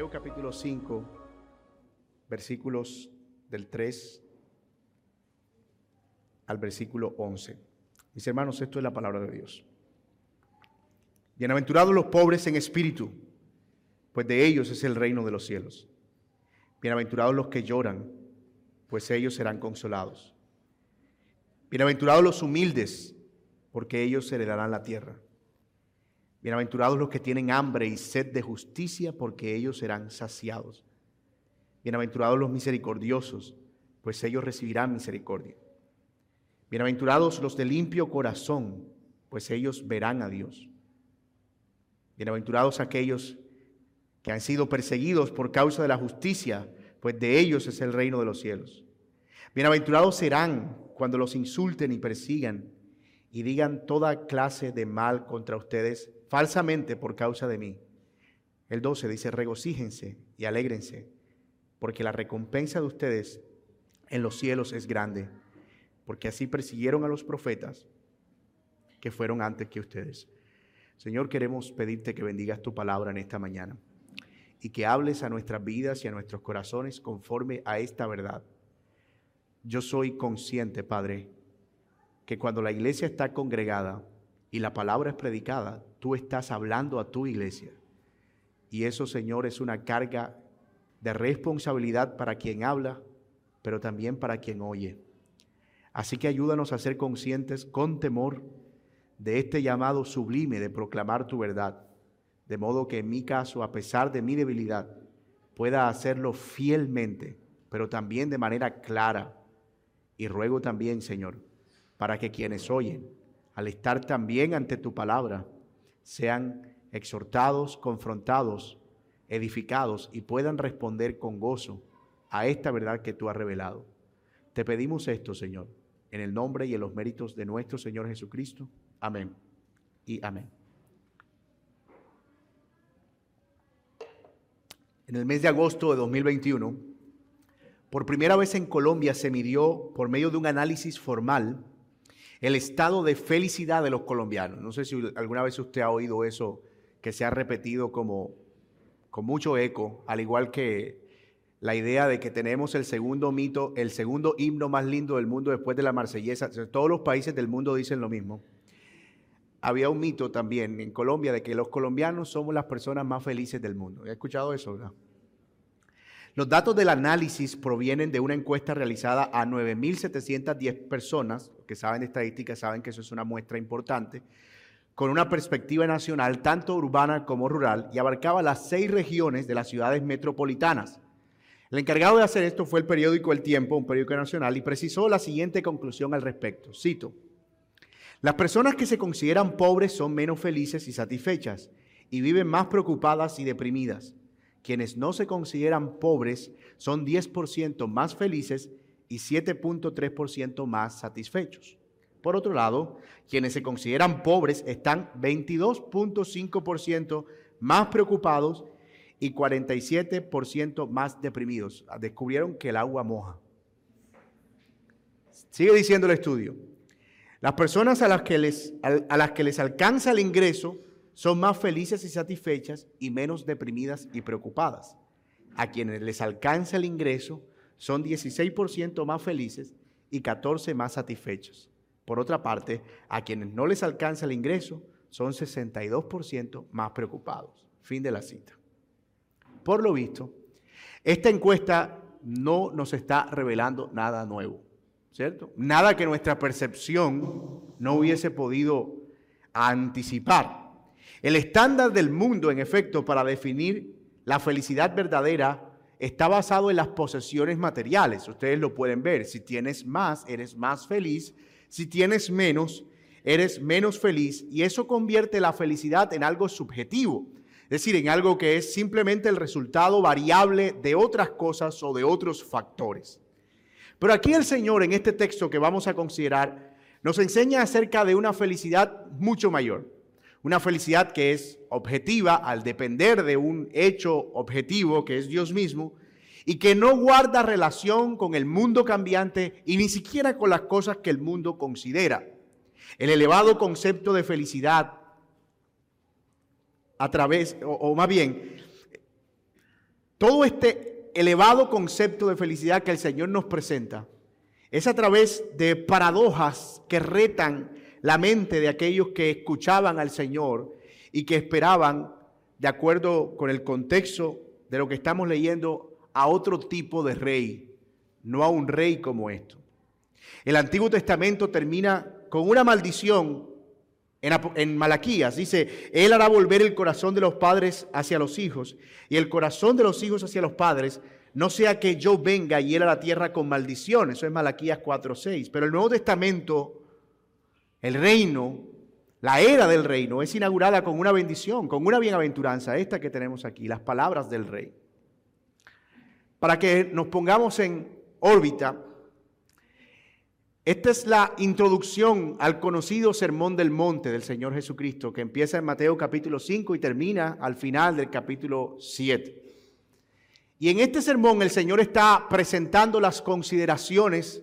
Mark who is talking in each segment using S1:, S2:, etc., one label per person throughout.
S1: Mateo capítulo 5, versículos del 3 al versículo 11. Mis hermanos, esto es la palabra de Dios. Bienaventurados los pobres en espíritu, pues de ellos es el reino de los cielos. Bienaventurados los que lloran, pues ellos serán consolados. Bienaventurados los humildes, porque ellos heredarán la tierra. Bienaventurados los que tienen hambre y sed de justicia, porque ellos serán saciados. Bienaventurados los misericordiosos, pues ellos recibirán misericordia. Bienaventurados los de limpio corazón, pues ellos verán a Dios. Bienaventurados aquellos que han sido perseguidos por causa de la justicia, pues de ellos es el reino de los cielos. Bienaventurados serán cuando los insulten y persigan y digan toda clase de mal contra ustedes falsamente por causa de mí. El 12 dice, regocíjense y alégrense, porque la recompensa de ustedes en los cielos es grande, porque así persiguieron a los profetas que fueron antes que ustedes. Señor, queremos pedirte que bendigas tu palabra en esta mañana y que hables a nuestras vidas y a nuestros corazones conforme a esta verdad. Yo soy consciente, Padre, que cuando la iglesia está congregada y la palabra es predicada, tú estás hablando a tu iglesia. Y eso, Señor, es una carga de responsabilidad para quien habla, pero también para quien oye. Así que ayúdanos a ser conscientes con temor de este llamado sublime de proclamar tu verdad, de modo que en mi caso, a pesar de mi debilidad, pueda hacerlo fielmente, pero también de manera clara. Y ruego también, Señor, para que quienes oyen, al estar también ante tu palabra, sean exhortados, confrontados, edificados y puedan responder con gozo a esta verdad que tú has revelado. Te pedimos esto, Señor, en el nombre y en los méritos de nuestro Señor Jesucristo. Amén y amén. En el mes de agosto de 2021, por primera vez en Colombia se midió por medio de un análisis formal el estado de felicidad de los colombianos. No sé si alguna vez usted ha oído eso que se ha repetido como con mucho eco, al igual que la idea de que tenemos el segundo mito, el segundo himno más lindo del mundo después de la marsellesa. Todos los países del mundo dicen lo mismo. Había un mito también en Colombia de que los colombianos somos las personas más felices del mundo. ¿Ha escuchado eso? Los datos del análisis provienen de una encuesta realizada a 9.710 personas, que saben de estadística, saben que eso es una muestra importante, con una perspectiva nacional, tanto urbana como rural, y abarcaba las seis regiones de las ciudades metropolitanas. El encargado de hacer esto fue el periódico El Tiempo, un periódico nacional, y precisó la siguiente conclusión al respecto. Cito, las personas que se consideran pobres son menos felices y satisfechas, y viven más preocupadas y deprimidas. Quienes no se consideran pobres son 10% más felices y 7.3% más satisfechos. Por otro lado, quienes se consideran pobres están 22.5% más preocupados y 47% más deprimidos. Descubrieron que el agua moja. Sigue diciendo el estudio. Las personas a las que les, a las que les alcanza el ingreso son más felices y satisfechas y menos deprimidas y preocupadas. A quienes les alcanza el ingreso son 16% más felices y 14% más satisfechos. Por otra parte, a quienes no les alcanza el ingreso son 62% más preocupados. Fin de la cita. Por lo visto, esta encuesta no nos está revelando nada nuevo, ¿cierto? Nada que nuestra percepción no hubiese podido anticipar. El estándar del mundo, en efecto, para definir la felicidad verdadera está basado en las posesiones materiales. Ustedes lo pueden ver. Si tienes más, eres más feliz. Si tienes menos, eres menos feliz. Y eso convierte la felicidad en algo subjetivo. Es decir, en algo que es simplemente el resultado variable de otras cosas o de otros factores. Pero aquí el Señor, en este texto que vamos a considerar, nos enseña acerca de una felicidad mucho mayor. Una felicidad que es objetiva al depender de un hecho objetivo que es Dios mismo y que no guarda relación con el mundo cambiante y ni siquiera con las cosas que el mundo considera. El elevado concepto de felicidad a través, o, más bien, todo este elevado concepto de felicidad que el Señor nos presenta es a través de paradojas que retan la mente de aquellos que escuchaban al Señor y que esperaban, de acuerdo con el contexto de lo que estamos leyendo, a otro tipo de rey, no a un rey como esto. El Antiguo Testamento termina con una maldición en, Malaquías. Dice, Él hará volver el corazón de los padres hacia los hijos y el corazón de los hijos hacia los padres, no sea que yo venga y él a la tierra con maldición. Eso es Malaquías 4.6. Pero el Nuevo Testamento, el reino, la era del reino, es inaugurada con una bendición, con una bienaventuranza, esta que tenemos aquí, las palabras del rey. Para que nos pongamos en órbita, esta es la introducción al conocido Sermón del Monte del Señor Jesucristo, que empieza en Mateo capítulo 5 y termina al final del capítulo 7. Y en este sermón el Señor está presentando las consideraciones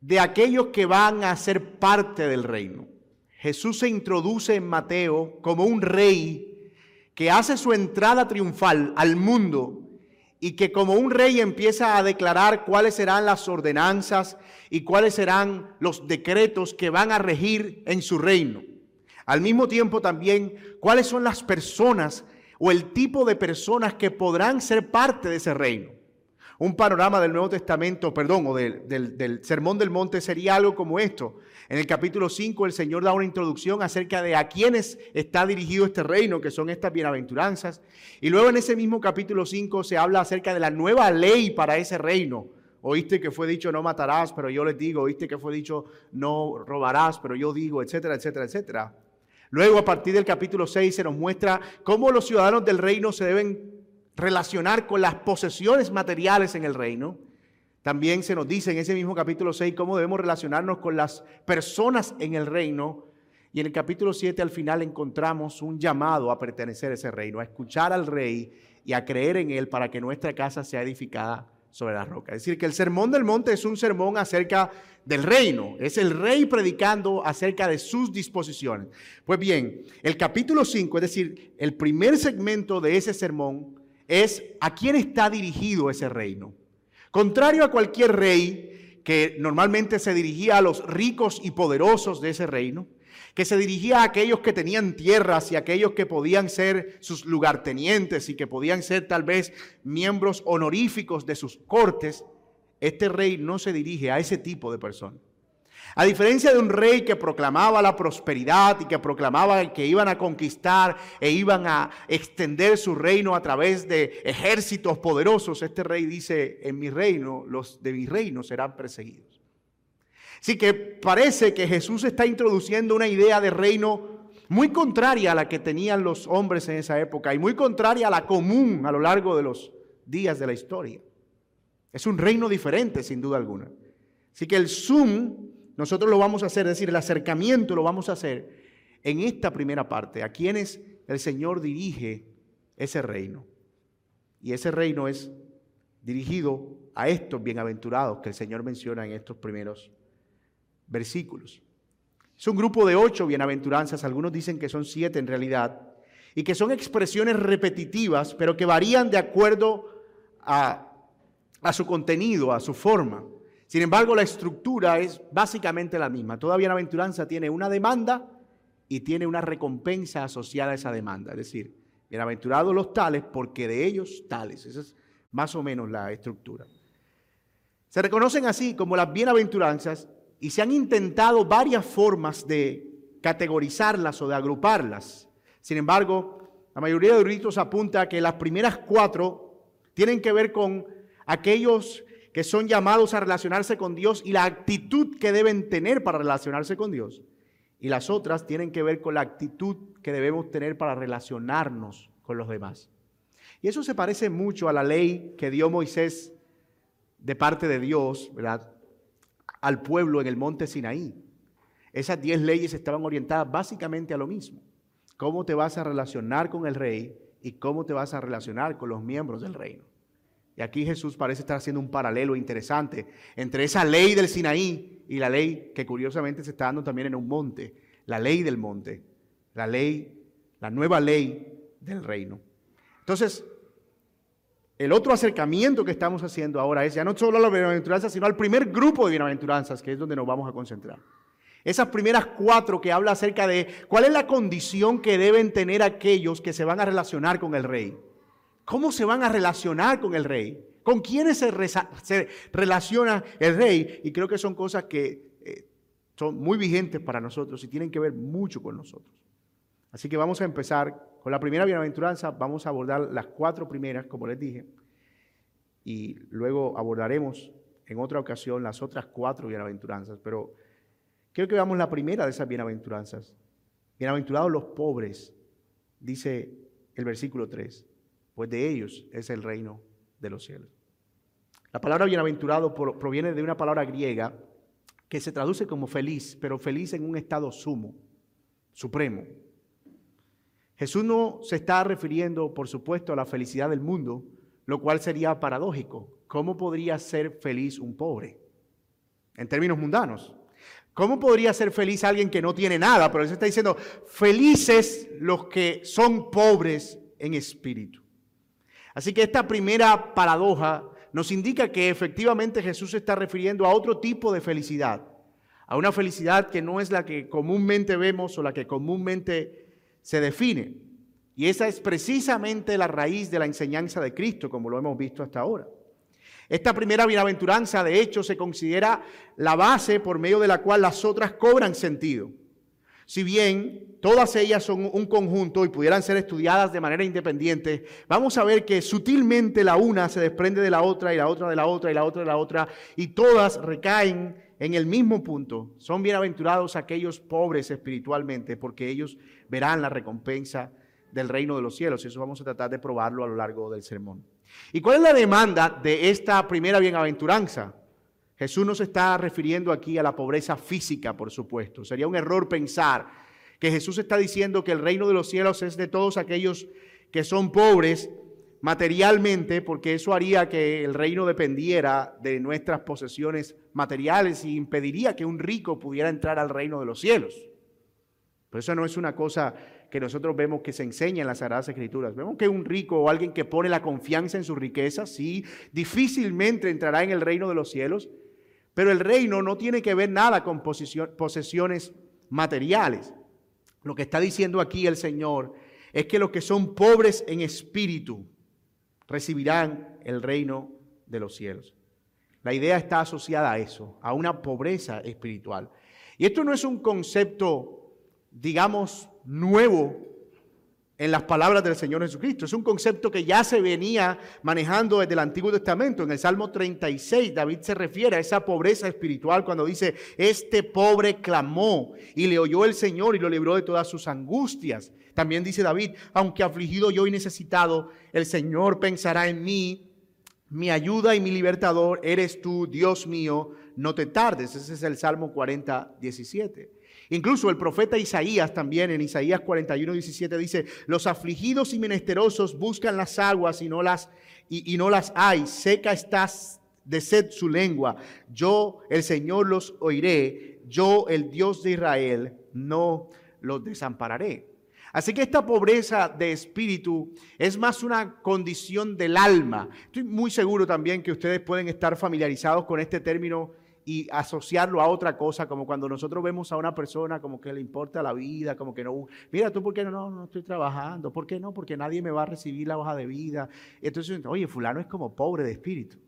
S1: de aquellos que van a ser parte del reino. Jesús se introduce en Mateo como un rey que hace su entrada triunfal al mundo y que como un rey empieza a declarar cuáles serán las ordenanzas y cuáles serán los decretos que van a regir en su reino. Al mismo tiempo también cuáles son las personas o el tipo de personas que podrán ser parte de ese reino. Un panorama del Nuevo Testamento, perdón, o del, Sermón del Monte sería algo como esto. En el capítulo 5 el Señor da una introducción acerca de a quiénes está dirigido este reino, que son estas bienaventuranzas. Y luego en ese mismo capítulo 5 se habla acerca de la nueva ley para ese reino. Oíste que fue dicho no matarás, pero yo les digo, oíste que fue dicho no robarás, pero yo digo, etcétera, etcétera, etcétera. Luego, a partir del capítulo 6, se nos muestra cómo los ciudadanos del reino se deben relacionar con las posesiones materiales en el reino. También se nos dice en ese mismo capítulo 6 cómo debemos relacionarnos con las personas en el reino. Y en el capítulo 7 al final encontramos un llamado a pertenecer a ese reino, a escuchar al rey y a creer en él para que nuestra casa sea edificada sobre la roca. Es decir, que el sermón del monte es un sermón acerca del reino, es el rey predicando acerca de sus disposiciones. Pues bien, el capítulo 5, es decir, el primer segmento de ese sermón es a quién está dirigido ese reino. Contrario a cualquier rey que normalmente se dirigía a los ricos y poderosos de ese reino, que se dirigía a aquellos que tenían tierras y aquellos que podían ser sus lugartenientes y que podían ser tal vez miembros honoríficos de sus cortes, este rey no se dirige a ese tipo de personas. A diferencia de un rey que proclamaba la prosperidad y que proclamaba que iban a conquistar e iban a extender su reino a través de ejércitos poderosos, este rey dice, en mi reino, los de mi reino serán perseguidos. Así que parece que Jesús está introduciendo una idea de reino muy contraria a la que tenían los hombres en esa época y muy contraria a la común a lo largo de los días de la historia. Es un reino diferente, sin duda alguna. Así que el zoom nosotros lo vamos a hacer, es decir, el acercamiento lo vamos a hacer en esta primera parte, a quienes el Señor dirige ese reino. Y ese reino es dirigido a estos bienaventurados que el Señor menciona en estos primeros versículos. Es un grupo de ocho bienaventuranzas, algunos dicen que son siete en realidad, y que son expresiones repetitivas, pero que varían de acuerdo a, a su contenido, a su forma. Sin embargo, la estructura es básicamente la misma. Toda bienaventuranza tiene una demanda y tiene una recompensa asociada a esa demanda. Es decir, bienaventurados los tales porque de ellos tales. Esa es más o menos la estructura. Se reconocen así como las bienaventuranzas y se han intentado varias formas de categorizarlas o de agruparlas. Sin embargo, la mayoría de eruditos apunta a que las primeras cuatro tienen que ver con aquellos que son llamados a relacionarse con Dios y la actitud que deben tener para relacionarse con Dios. Y las otras tienen que ver con la actitud que debemos tener para relacionarnos con los demás. Y eso se parece mucho a la ley que dio Moisés de parte de Dios, ¿verdad? al pueblo en el monte Sinaí. Esas diez leyes estaban orientadas básicamente a lo mismo. ¿Cómo te vas a relacionar con el rey y cómo te vas a relacionar con los miembros del reino? Y aquí Jesús parece estar haciendo un paralelo interesante entre esa ley del Sinaí y la ley que curiosamente se está dando también en un monte, la ley del monte, la ley, la nueva ley del reino. Entonces, el otro acercamiento que estamos haciendo ahora es ya no solo a la bienaventuranza, sino al primer grupo de bienaventuranzas, que es donde nos vamos a concentrar. Esas primeras cuatro que habla acerca de cuál es la condición que deben tener aquellos que se van a relacionar con el rey. ¿Cómo se van a relacionar con el rey? ¿Con quiénes se, relaciona el rey? Y creo que son cosas que eh, son muy vigentes para nosotros y tienen que ver mucho con nosotros. Así que vamos a empezar con la primera bienaventuranza. Vamos a abordar las cuatro primeras, como les dije, y luego abordaremos en otra ocasión las otras cuatro bienaventuranzas. Pero quiero que veamos la primera de esas bienaventuranzas. Bienaventurados los pobres, dice el versículo 3, pues de ellos es el reino de los cielos. La palabra bienaventurado proviene de una palabra griega que se traduce como feliz, pero feliz en un estado sumo, supremo. Jesús no se está refiriendo, por supuesto, a la felicidad del mundo, lo cual sería paradójico. ¿Cómo podría ser feliz un pobre? En términos mundanos. ¿Cómo podría ser feliz alguien que no tiene nada? Pero él está diciendo, felices los que son pobres en espíritu. Así que esta primera paradoja nos indica que efectivamente Jesús se está refiriendo a otro tipo de felicidad, a una felicidad que no es la que comúnmente vemos o la que comúnmente se define. Y esa es precisamente la raíz de la enseñanza de Cristo, como lo hemos visto hasta ahora. Esta primera bienaventuranza, de hecho, se considera la base por medio de la cual las otras cobran sentido. Si bien todas ellas son un conjunto y pudieran ser estudiadas de manera independiente, vamos a ver que sutilmente la una se desprende de la otra y la otra de la otra y la otra de la otra y todas recaen en el mismo punto. Son bienaventurados aquellos pobres espiritualmente porque ellos verán la recompensa del reino de los cielos y eso vamos a tratar de probarlo a lo largo del sermón. ¿Y cuál es la demanda de esta primera bienaventuranza? Jesús no se está refiriendo aquí a la pobreza física, por supuesto. Sería un error pensar que Jesús está diciendo que el reino de los cielos es de todos aquellos que son pobres materialmente, porque eso haría que el reino dependiera de nuestras posesiones materiales y impediría que un rico pudiera entrar al reino de los cielos. Pero eso no es una cosa que nosotros vemos que se enseña en las Sagradas Escrituras. Vemos que un rico o alguien que pone la confianza en su riqueza, sí, difícilmente entrará en el reino de los cielos, pero el reino no tiene que ver nada con posesiones materiales. Lo que está diciendo aquí el Señor es que los que son pobres en espíritu recibirán el reino de los cielos. La idea está asociada a eso, a una pobreza espiritual. Y esto no es un concepto, digamos, nuevo en las palabras del Señor Jesucristo. Es un concepto que ya se venía manejando desde el Antiguo Testamento. En el Salmo 36, David se refiere a esa pobreza espiritual cuando dice, este pobre clamó y le oyó el Señor y lo libró de todas sus angustias. También dice David, aunque afligido yo y necesitado, el Señor pensará en mí, mi ayuda y mi libertador eres tú, Dios mío, no te tardes. Ese es el Salmo 40, 17. Incluso el profeta Isaías también en Isaías 41, 17 dice, los afligidos y menesterosos buscan las aguas y no las, y, no las hay, seca estás de sed su lengua. Yo, el Señor, los oiré, yo, el Dios de Israel, no los desampararé. Así que esta pobreza de espíritu es más una condición del alma. Estoy muy seguro también que ustedes pueden estar familiarizados con este término y asociarlo a otra cosa, como cuando nosotros vemos a una persona como que le importa la vida, como que no, mira, tú por qué no, no, no estoy trabajando, ¿por qué no? Porque nadie me va a recibir la hoja de vida. Entonces, oye, fulano es como pobre de espíritu.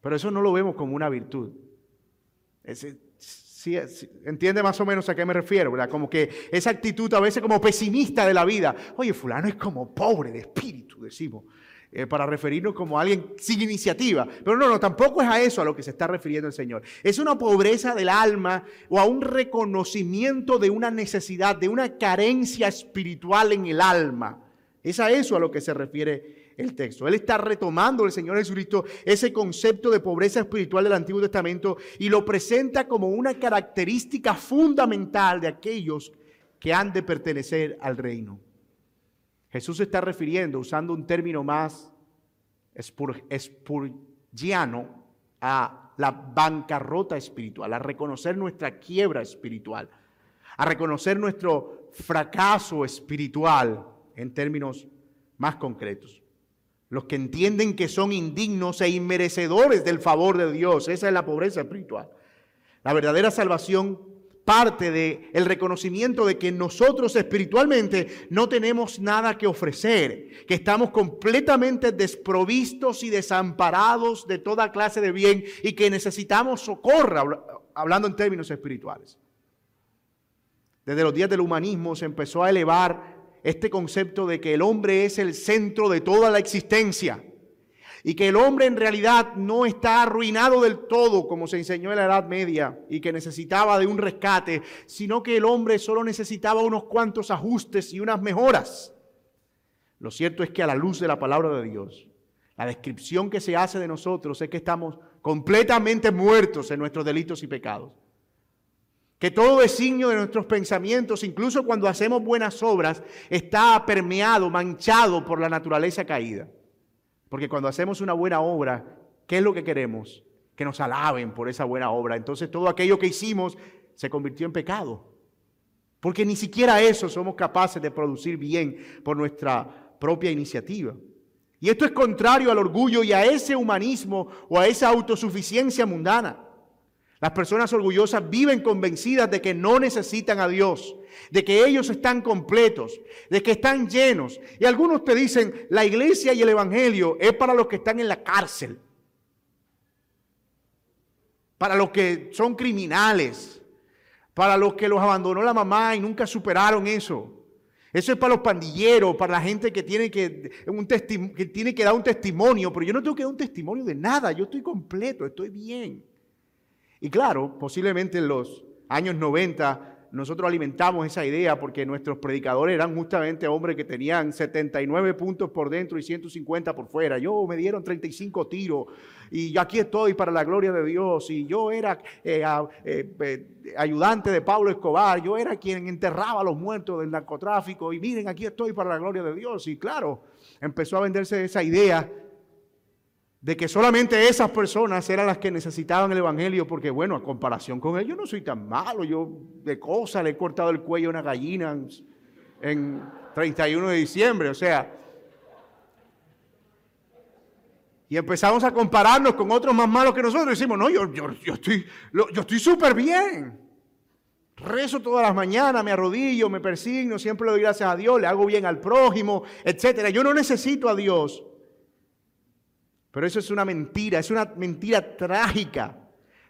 S1: Pero eso no lo vemos como una virtud. entiende más o menos a qué me refiero, ¿verdad? Como que esa actitud a veces como pesimista de la vida. Oye, fulano es como pobre de espíritu, decimos. Eh, para referirnos como alguien sin iniciativa. Pero no, no, tampoco es a eso a lo que se está refiriendo el Señor. Es una pobreza del alma o a un reconocimiento de una necesidad, de una carencia espiritual en el alma. Es a eso a lo que se refiere el texto. Él está retomando el Señor Jesucristo ese concepto de pobreza espiritual del Antiguo Testamento y lo presenta como una característica fundamental de aquellos que han de pertenecer al reino. Jesús se está refiriendo, usando un término más espurgiano, a la bancarrota espiritual, a reconocer nuestra quiebra espiritual, a reconocer nuestro fracaso espiritual en términos más concretos. los que entienden que son indignos e inmerecedores del favor de Dios. Esa es la pobreza espiritual. La verdadera salvación parte del el reconocimiento de que nosotros espiritualmente no tenemos nada que ofrecer, que estamos completamente desprovistos y desamparados de toda clase de bien y que necesitamos socorro, hablando en términos espirituales. Desde los días del humanismo se empezó a elevar este concepto de que el hombre es el centro de toda la existencia y que el hombre en realidad no está arruinado del todo, como se enseñó en la Edad Media, y que necesitaba de un rescate, sino que el hombre solo necesitaba unos cuantos ajustes y unas mejoras. Lo cierto es que a la luz de la palabra de Dios, la descripción que se hace de nosotros es que estamos completamente muertos en nuestros delitos y pecados que todo designio de nuestros pensamientos, incluso cuando hacemos buenas obras, está permeado, manchado por la naturaleza caída. Porque cuando hacemos una buena obra, ¿qué es lo que queremos? Que nos alaben por esa buena obra. Entonces todo aquello que hicimos se convirtió en pecado. Porque ni siquiera eso somos capaces de producir bien por nuestra propia iniciativa. Y esto es contrario al orgullo y a ese humanismo o a esa autosuficiencia mundana. Las personas orgullosas viven convencidas de que no necesitan a Dios, de que ellos están completos, de que están llenos. Y algunos te dicen, la iglesia y el Evangelio es para los que están en la cárcel, para los que son criminales, para los que los abandonó la mamá y nunca superaron eso. Eso es para los pandilleros, para la gente que tiene que, que tiene que dar un testimonio, pero yo no tengo que dar un testimonio de nada, yo estoy completo, estoy bien. Y claro, posiblemente en los años 90 nosotros alimentamos esa idea porque nuestros predicadores eran justamente hombres que tenían 79 puntos por dentro y 150 por fuera. Yo me dieron 35 tiros y aquí estoy para la gloria de Dios. Y yo era eh, eh, eh, ayudante de Pablo Escobar, yo era quien enterraba a los muertos del narcotráfico y miren, aquí estoy para la gloria de Dios. Y claro, empezó a venderse esa idea de que solamente esas personas eran las que necesitaban el Evangelio, porque bueno, a comparación con él, yo no soy tan malo, yo de cosas le he cortado el cuello a una gallina en, 31 de diciembre, o sea, y empezamos a compararnos con otros más malos que nosotros, y decimos, no, yo, yo, yo estoy yo estoy súper bien, rezo todas las mañanas, me arrodillo, me persigno, siempre le doy gracias a Dios, le hago bien al prójimo, etcétera, yo no necesito a Dios. Pero eso es una mentira, es una mentira trágica.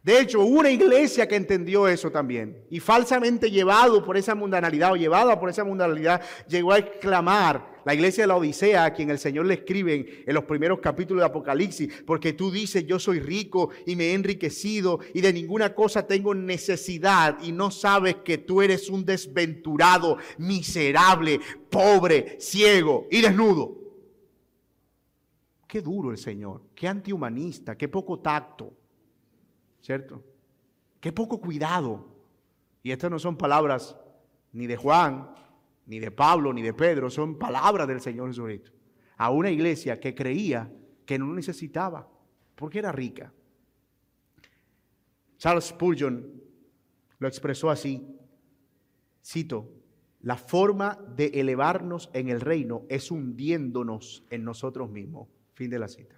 S1: De hecho, una iglesia que entendió eso también y falsamente llevado por esa mundanalidad o llevada por esa mundanalidad, llegó a exclamar, la iglesia de la Odisea, a quien el Señor le escribe en los primeros capítulos de Apocalipsis, porque tú dices, yo soy rico y me he enriquecido y de ninguna cosa tengo necesidad y no sabes que tú eres un desventurado, miserable, pobre, ciego y desnudo. Qué duro el Señor, qué antihumanista, qué poco tacto, ¿cierto? Qué poco cuidado. Y estas no son palabras ni de Juan, ni de Pablo, ni de Pedro, son palabras del Señor Jesucristo. A una iglesia que creía que no necesitaba, porque era rica. Charles Spurgeon lo expresó así, cito, la forma de elevarnos en el reino es hundiéndonos en nosotros mismos. Fin de la cita.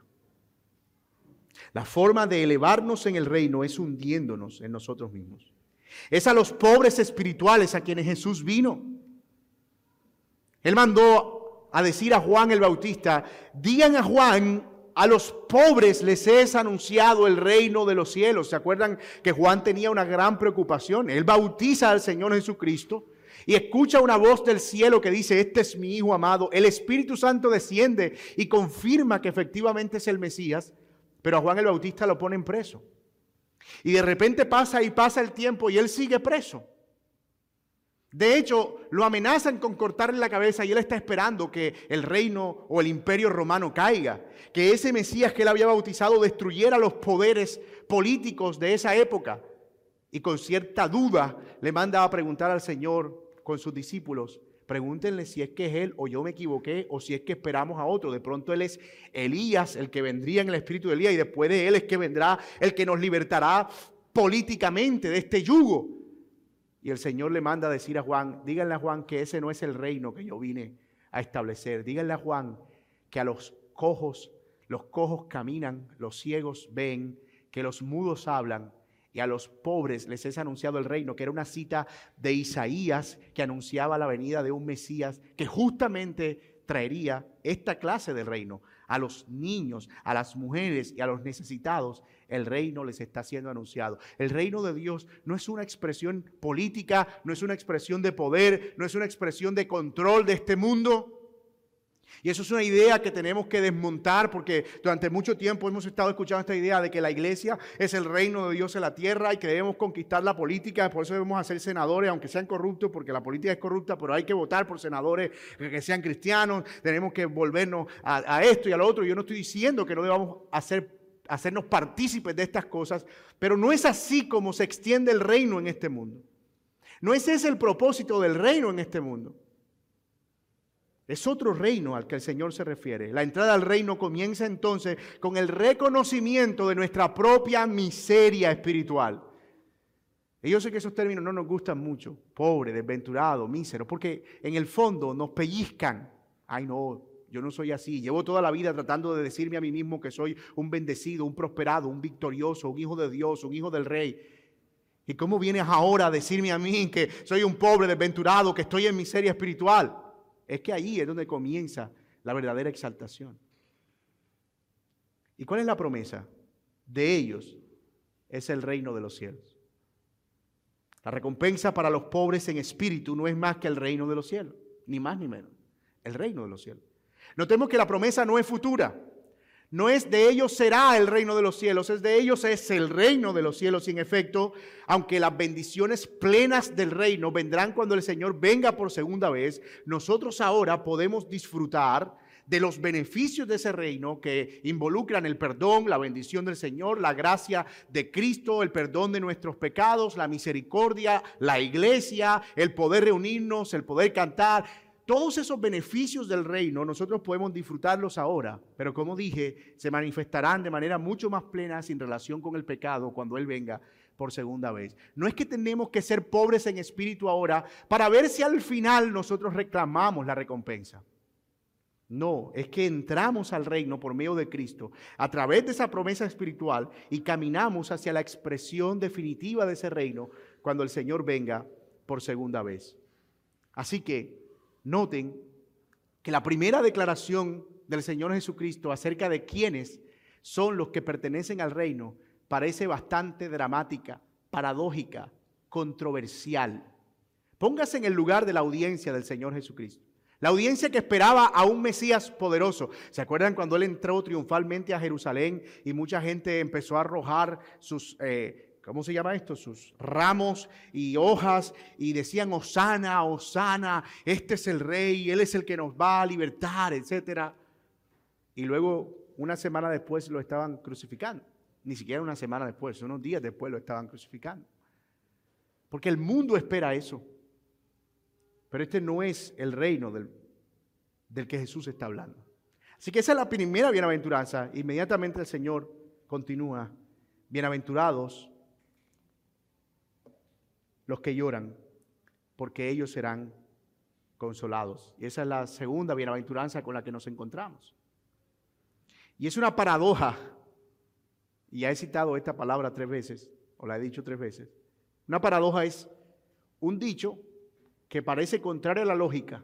S1: La forma de elevarnos en el reino es hundiéndonos en nosotros mismos. Es a los pobres espirituales a quienes Jesús vino. Él mandó a decir a Juan el Bautista, digan a Juan, a los pobres les es anunciado el reino de los cielos. ¿Se acuerdan que Juan tenía una gran preocupación? Él bautiza al Señor Jesucristo y escucha una voz del cielo que dice, este es mi Hijo amado. El Espíritu Santo desciende y confirma que efectivamente es el Mesías, pero a Juan el Bautista lo ponen preso. Y de repente pasa y pasa el tiempo y él sigue preso. De hecho, lo amenazan con cortarle la cabeza y él está esperando que el reino o el imperio romano caiga, que ese Mesías que él había bautizado destruyera los poderes políticos de esa época. Y con cierta duda le manda a preguntar al Señor, con sus discípulos, pregúntenle si es que es Él o yo me equivoqué o si es que esperamos a otro. De pronto Él es Elías, el que vendría en el espíritu de Elías, y después de Él es que vendrá el que nos libertará políticamente de este yugo. Y el Señor le manda a decir a Juan, díganle a Juan que ese no es el reino que yo vine a establecer. Díganle a Juan que a los cojos, los cojos caminan, los ciegos ven, que los mudos hablan y a los pobres les es anunciado el reino, que era una cita de Isaías que anunciaba la venida de un Mesías que justamente traería esta clase del reino. A los niños, a las mujeres y a los necesitados, el reino les está siendo anunciado. El reino de Dios no es una expresión política, no es una expresión de poder, no es una expresión de control de este mundo. Y eso es una idea que tenemos que desmontar porque durante mucho tiempo hemos estado escuchando esta idea de que la iglesia es el reino de Dios en la tierra y que debemos conquistar la política, por eso debemos hacer senadores, aunque sean corruptos, porque la política es corrupta, pero hay que votar por senadores que sean cristianos, tenemos que volvernos a, esto y a lo otro. Yo no estoy diciendo que no debamos hacer, hacernos partícipes de estas cosas, pero no es así como se extiende el reino en este mundo. No ese es el propósito del reino en este mundo. Es otro reino al que el Señor se refiere. La entrada al reino comienza entonces con el reconocimiento de nuestra propia miseria espiritual. Y yo sé que esos términos no nos gustan mucho, pobre, desventurado, mísero, porque en el fondo nos pellizcan. Ay, no, yo no soy así. Llevo toda la vida tratando de decirme a mí mismo que soy un bendecido, un prosperado, un victorioso, un hijo de Dios, un hijo del rey. ¿Y cómo vienes ahora a decirme a mí que soy un pobre, desventurado, que estoy en miseria espiritual? Es que ahí es donde comienza la verdadera exaltación. ¿Y cuál es la promesa? De ellos es el reino de los cielos. La recompensa para los pobres en espíritu no es más que el reino de los cielos, ni más ni menos, el reino de los cielos. Notemos que la promesa no es futura, no es de ellos será el reino de los cielos, es de ellos es el reino de los cielos. Sin efecto, aunque las bendiciones plenas del reino vendrán cuando el Señor venga por segunda vez, nosotros ahora podemos disfrutar de los beneficios de ese reino que involucran el perdón, la bendición del Señor, la gracia de Cristo, el perdón de nuestros pecados, la misericordia, la iglesia, el poder reunirnos, el poder cantar todos esos beneficios del reino nosotros podemos disfrutarlos ahora, pero como dije, se manifestarán de manera mucho más plena sin relación con el pecado cuando Él venga por segunda vez. No es que tenemos que ser pobres en espíritu ahora para ver si al final nosotros reclamamos la recompensa. No, es que entramos al reino por medio de Cristo a través de esa promesa espiritual y caminamos hacia la expresión definitiva de ese reino cuando el Señor venga por segunda vez. Así que Noten que la primera declaración del Señor Jesucristo acerca de quiénes son los que pertenecen al reino parece bastante dramática, paradójica, controversial. Póngase en el lugar de la audiencia del Señor Jesucristo. La audiencia que esperaba a un Mesías poderoso. ¿Se acuerdan cuando él entró triunfalmente a Jerusalén y mucha gente empezó a arrojar sus eh, ¿cómo se llama esto? Sus ramos y hojas y decían, Osana, Osana, este es el rey, él es el que nos va a libertar, etc. Y luego, una semana después, lo estaban crucificando. Ni siquiera una semana después, unos días después lo estaban crucificando. Porque el mundo espera eso. Pero este no es el reino del, del que Jesús está hablando. Así que esa es la primera bienaventuranza. Inmediatamente el Señor continúa. Bienaventurados los que lloran, porque ellos serán consolados. Y esa es la segunda bienaventuranza con la que nos encontramos. Y es una paradoja, y ya he citado esta palabra tres veces, o la he dicho tres veces. Una paradoja es un dicho que parece contrario a la lógica,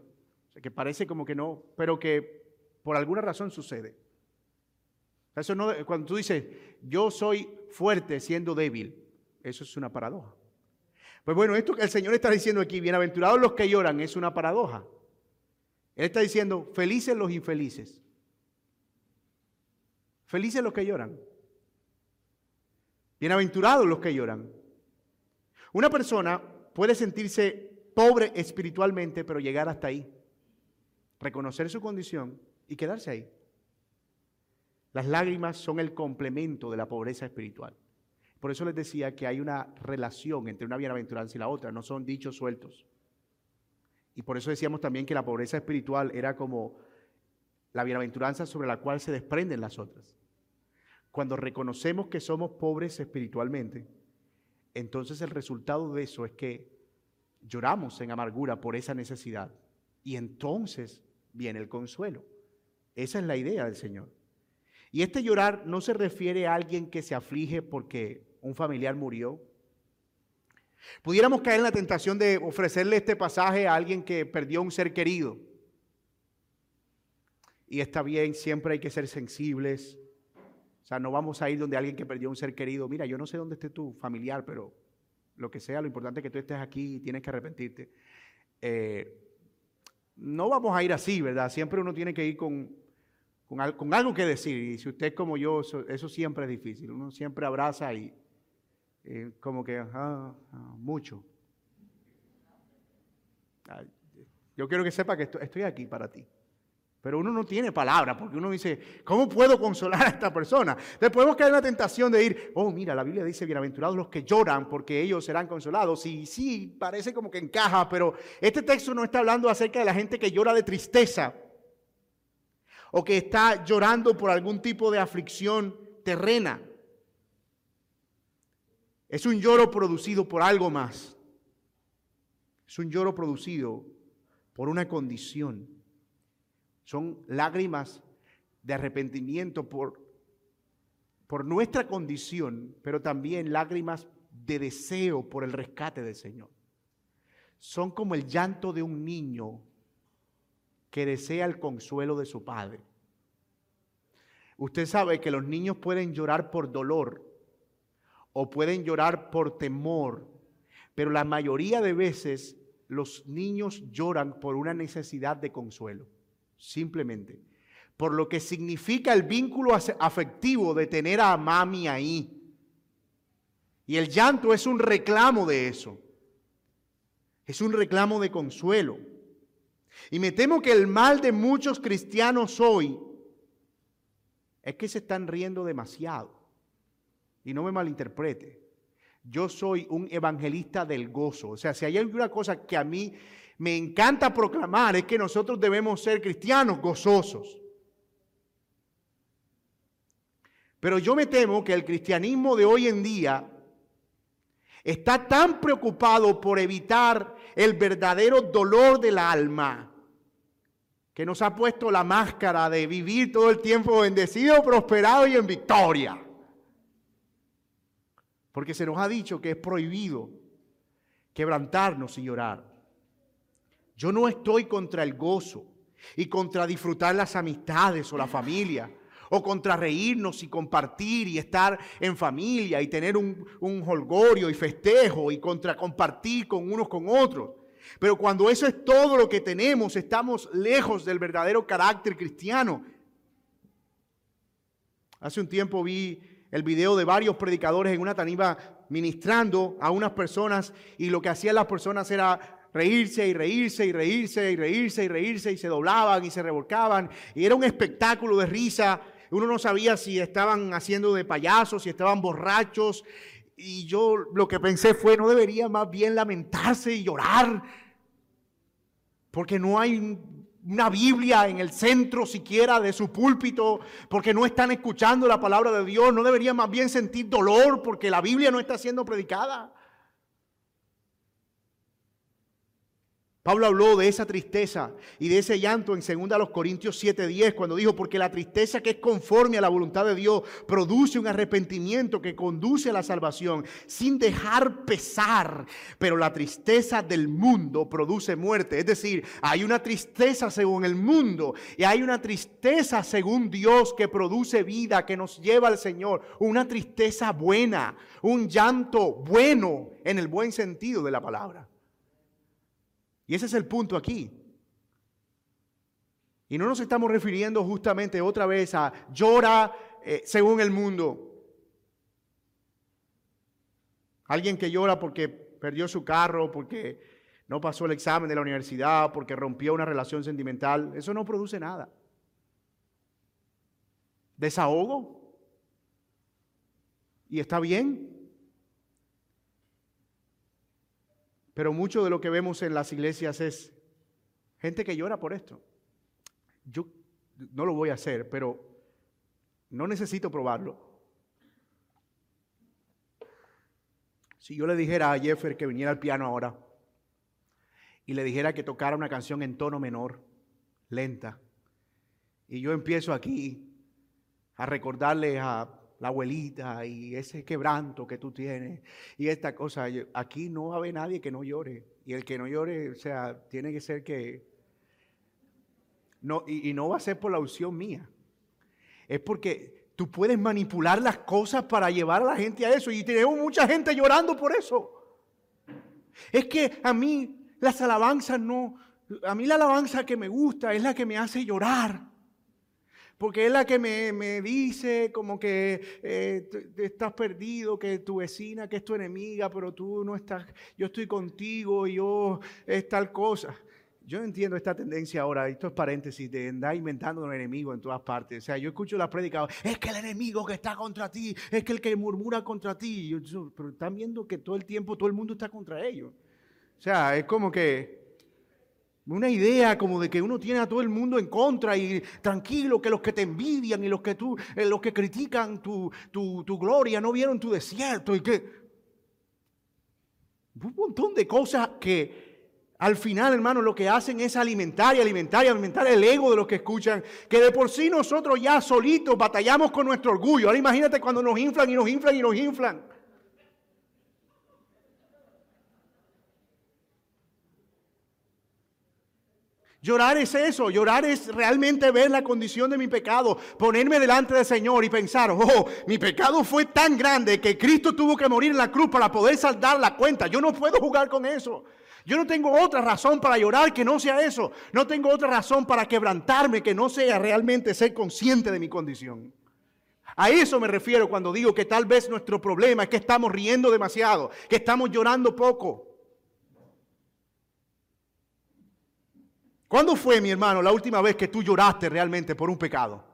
S1: que parece como que no, pero que por alguna razón sucede. Eso no, cuando tú dices, yo soy fuerte siendo débil, eso es una paradoja. Pues bueno, esto que el Señor está diciendo aquí, bienaventurados los que lloran, es una paradoja. Él está diciendo, felices los infelices. Felices los que lloran. Bienaventurados los que lloran. Una persona puede sentirse pobre espiritualmente, pero llegar hasta ahí. Reconocer su condición y quedarse ahí. Las lágrimas son el complemento de la pobreza espiritual. Por eso les decía que hay una relación entre una bienaventuranza y la otra, no son dichos sueltos. Y por eso decíamos también que la pobreza espiritual era como la bienaventuranza sobre la cual se desprenden las otras. Cuando reconocemos que somos pobres espiritualmente, entonces el resultado de eso es que lloramos en amargura por esa necesidad. Y entonces viene el consuelo. Esa es la idea del Señor. Y este llorar no se refiere a alguien que se aflige porque un familiar murió. Pudiéramos caer en la tentación de ofrecerle este pasaje a alguien que perdió un ser querido. Y está bien, siempre hay que ser sensibles. O sea, no vamos a ir donde alguien que perdió un ser querido. Mira, yo no sé dónde esté tu familiar, pero lo que sea, lo importante es que tú estés aquí y tienes que arrepentirte. Eh, no vamos a ir así, ¿verdad? Siempre uno tiene que ir con, con, algo que decir. Y si usted es como yo, eso, siempre es difícil. Uno siempre abraza y como que, ah, ah, mucho. Yo quiero que sepa que estoy aquí para ti. Pero uno no tiene palabra porque uno dice, ¿cómo puedo consolar a esta persona? Entonces podemos caer en la tentación de ir, oh, mira, la Biblia dice, bienaventurados los que lloran porque ellos serán consolados. Y sí, parece como que encaja, pero este texto no está hablando acerca de la gente que llora de tristeza o que está llorando por algún tipo de aflicción terrena. Es un lloro producido por algo más. Es un lloro producido por una condición son lágrimas de arrepentimiento por, por nuestra condición, pero también lágrimas de deseo por el rescate del Señor. Son como el llanto de un niño que desea el consuelo de su padre. Usted sabe que los niños pueden llorar por dolor o pueden llorar por temor, pero la mayoría de veces los niños lloran por una necesidad de consuelo simplemente. Por lo que significa el vínculo afectivo de tener a mami ahí. Y el llanto es un reclamo de eso. Es un reclamo de consuelo. Y me temo que el mal de muchos cristianos hoy es que se están riendo demasiado. Y no me malinterprete. Yo soy un evangelista del gozo. O sea, si hay alguna cosa que a mí me encanta proclamar es que nosotros debemos ser cristianos gozosos. Pero yo me temo que el cristianismo de hoy en día está tan preocupado por evitar el verdadero dolor del alma que nos ha puesto la máscara de vivir todo el tiempo bendecido, prosperado y en victoria. Porque se nos ha dicho que es prohibido quebrantarnos y llorar. Yo no estoy contra el gozo y contra disfrutar las amistades o la familia, o contra reírnos y compartir y estar en familia y tener un, un holgorio y festejo y contra compartir con unos con otros. Pero cuando eso es todo lo que tenemos, estamos lejos del verdadero carácter cristiano. Hace un tiempo vi el video de varios predicadores en una taniba ministrando a unas personas y lo que hacían las personas era reírse y reírse y reírse y reírse y reírse y se doblaban y se revolcaban y era un espectáculo de risa. Uno no sabía si estaban haciendo de payasos, si estaban borrachos. Y yo lo que pensé fue, no debería más bien lamentarse y llorar, porque no hay una Biblia en el centro siquiera de su púlpito, porque no están escuchando la palabra de Dios, no debería más bien sentir dolor porque la Biblia no está siendo predicada. Pablo habló de esa tristeza y de ese llanto en 2 Corintios 7:10 cuando dijo, porque la tristeza que es conforme a la voluntad de Dios produce un arrepentimiento que conduce a la salvación sin dejar pesar, pero la tristeza del mundo produce muerte. Es decir, hay una tristeza según el mundo y hay una tristeza según Dios que produce vida, que nos lleva al Señor. Una tristeza buena, un llanto bueno en el buen sentido de la palabra. Y ese es el punto aquí. Y no nos estamos refiriendo justamente otra vez a llora eh, según el mundo. Alguien que llora porque perdió su carro, porque no pasó el examen de la universidad, porque rompió una relación sentimental, eso no produce nada. Desahogo. Y está bien. Pero mucho de lo que vemos en las iglesias es gente que llora por esto. Yo no lo voy a hacer, pero no necesito probarlo. Si yo le dijera a Jeffer que viniera al piano ahora y le dijera que tocara una canción en tono menor, lenta, Y yo empiezo aquí a recordarle a la abuelita y ese quebranto que tú tienes y esta cosa. Aquí no va a haber nadie que no llore. Y el que no llore, o sea, tiene que ser que... No, y, no va a ser por la opción mía. Es porque tú puedes manipular las cosas para llevar a la gente a eso. Y tenemos mucha gente llorando por eso. Es que a mí las alabanzas no, a mí la alabanza que me gusta es la que me hace llorar. Porque es la que me, dice como que eh, estás perdido, que tu vecina, que es tu enemiga, pero tú no estás, yo estoy contigo y yo es tal cosa. Yo entiendo esta tendencia ahora, esto es paréntesis, de andar inventando un enemigo en todas partes. O sea, yo escucho la prédica, es que el enemigo que está contra ti, es que el que murmura contra ti. pero están viendo que todo el tiempo todo el mundo está contra ellos. O sea, es como que una idea como de que uno tiene a todo el mundo en contra y tranquilo que los que te envidian y los que, tú, eh, los que critican tu, tu gloria no vieron tu desierto y que... Un montón de cosas que al final, hermano, lo que hacen es alimentar y alimentar y alimentar el ego de los que escuchan, que de por sí nosotros ya solitos batallamos con nuestro orgullo. Ahora imagínate cuando nos inflan y nos inflan y nos inflan. Llorar es eso, llorar es realmente ver la condición de mi pecado, ponerme delante del Señor y pensar, oh, mi pecado fue tan grande que Cristo tuvo que morir en la cruz para poder saldar la cuenta. Yo no puedo jugar con eso. Yo no tengo otra razón para llorar que no sea eso. No tengo otra razón para quebrantarme que no sea realmente ser consciente de mi condición. A eso me refiero cuando digo que tal vez nuestro problema es que estamos riendo demasiado, que estamos llorando poco. ¿Cuándo fue, mi hermano, la última vez que tú lloraste realmente por un pecado?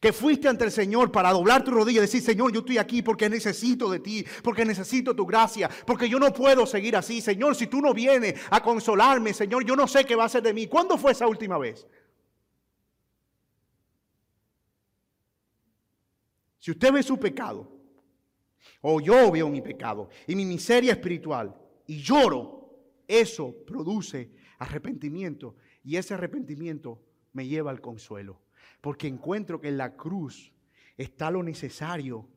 S1: Que fuiste ante el Señor para doblar tu rodilla y decir, Señor, yo estoy aquí porque necesito de ti, porque necesito tu gracia, porque yo no puedo seguir así. Señor, si tú no vienes a consolarme, Señor, yo no sé qué va a ser de mí. ¿Cuándo fue esa última vez? Si usted ve su pecado, o yo veo mi pecado y mi miseria espiritual, y lloro, eso produce arrepentimiento. Y ese arrepentimiento me lleva al consuelo. Porque encuentro que en la cruz está lo necesario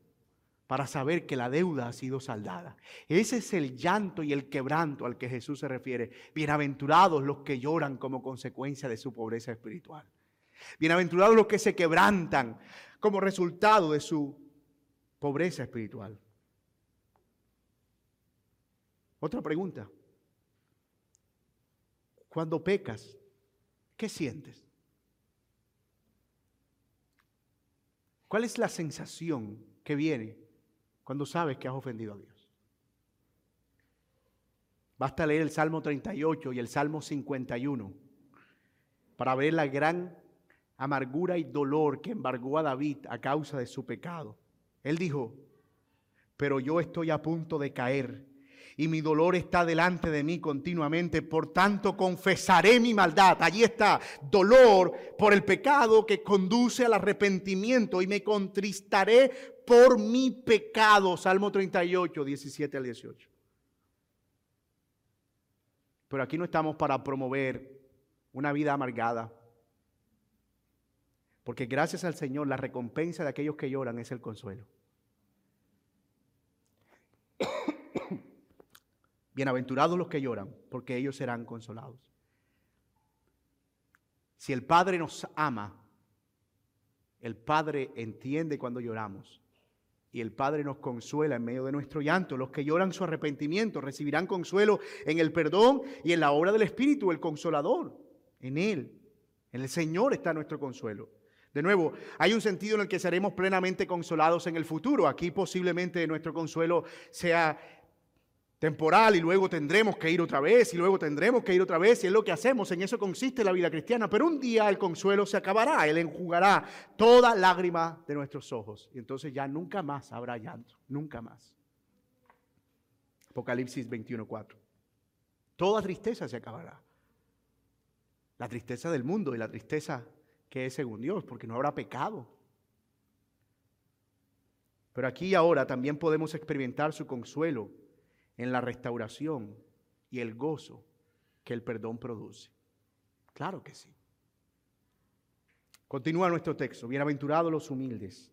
S1: para saber que la deuda ha sido saldada. Ese es el llanto y el quebranto al que Jesús se refiere. Bienaventurados los que lloran como consecuencia de su pobreza espiritual. Bienaventurados los que se quebrantan como resultado de su pobreza espiritual. Otra pregunta. Cuando pecas, ¿qué sientes? ¿Cuál es la sensación que viene cuando sabes que has ofendido a Dios? Basta leer el Salmo 38 y el Salmo 51 para ver la gran amargura y dolor que embargó a David a causa de su pecado. Él dijo, pero yo estoy a punto de caer y mi dolor está delante de mí continuamente, por tanto confesaré mi maldad. Allí está, dolor por el pecado que conduce al arrepentimiento y me contristaré por mi pecado. Salmo 38, 17 al 18. Pero aquí no estamos para promover una vida amargada. Porque gracias al Señor la recompensa de aquellos que lloran es el consuelo. Bienaventurados los que lloran, porque ellos serán consolados. Si el Padre nos ama, el Padre entiende cuando lloramos y el Padre nos consuela en medio de nuestro llanto. Los que lloran su arrepentimiento recibirán consuelo en el perdón y en la obra del Espíritu, el consolador. En Él, en el Señor está nuestro consuelo. De nuevo, hay un sentido en el que seremos plenamente consolados en el futuro. Aquí posiblemente nuestro consuelo sea temporal y luego tendremos que ir otra vez y luego tendremos que ir otra vez y es lo que hacemos, en eso consiste la vida cristiana, pero un día el consuelo se acabará, Él enjugará toda lágrima de nuestros ojos y entonces ya nunca más habrá llanto, nunca más. Apocalipsis 21:4. Toda tristeza se acabará. La tristeza del mundo y la tristeza que es según Dios, porque no habrá pecado. Pero aquí y ahora también podemos experimentar su consuelo en la restauración y el gozo que el perdón produce. Claro que sí. Continúa nuestro texto. Bienaventurados los humildes,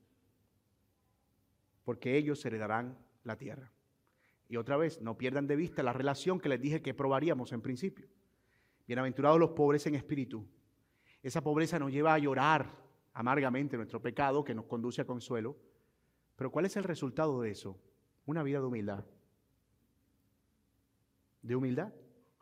S1: porque ellos heredarán la tierra. Y otra vez, no pierdan de vista la relación que les dije que probaríamos en principio. Bienaventurados los pobres en espíritu. Esa pobreza nos lleva a llorar amargamente nuestro pecado que nos conduce a consuelo. Pero ¿cuál es el resultado de eso? Una vida de humildad. De humildad.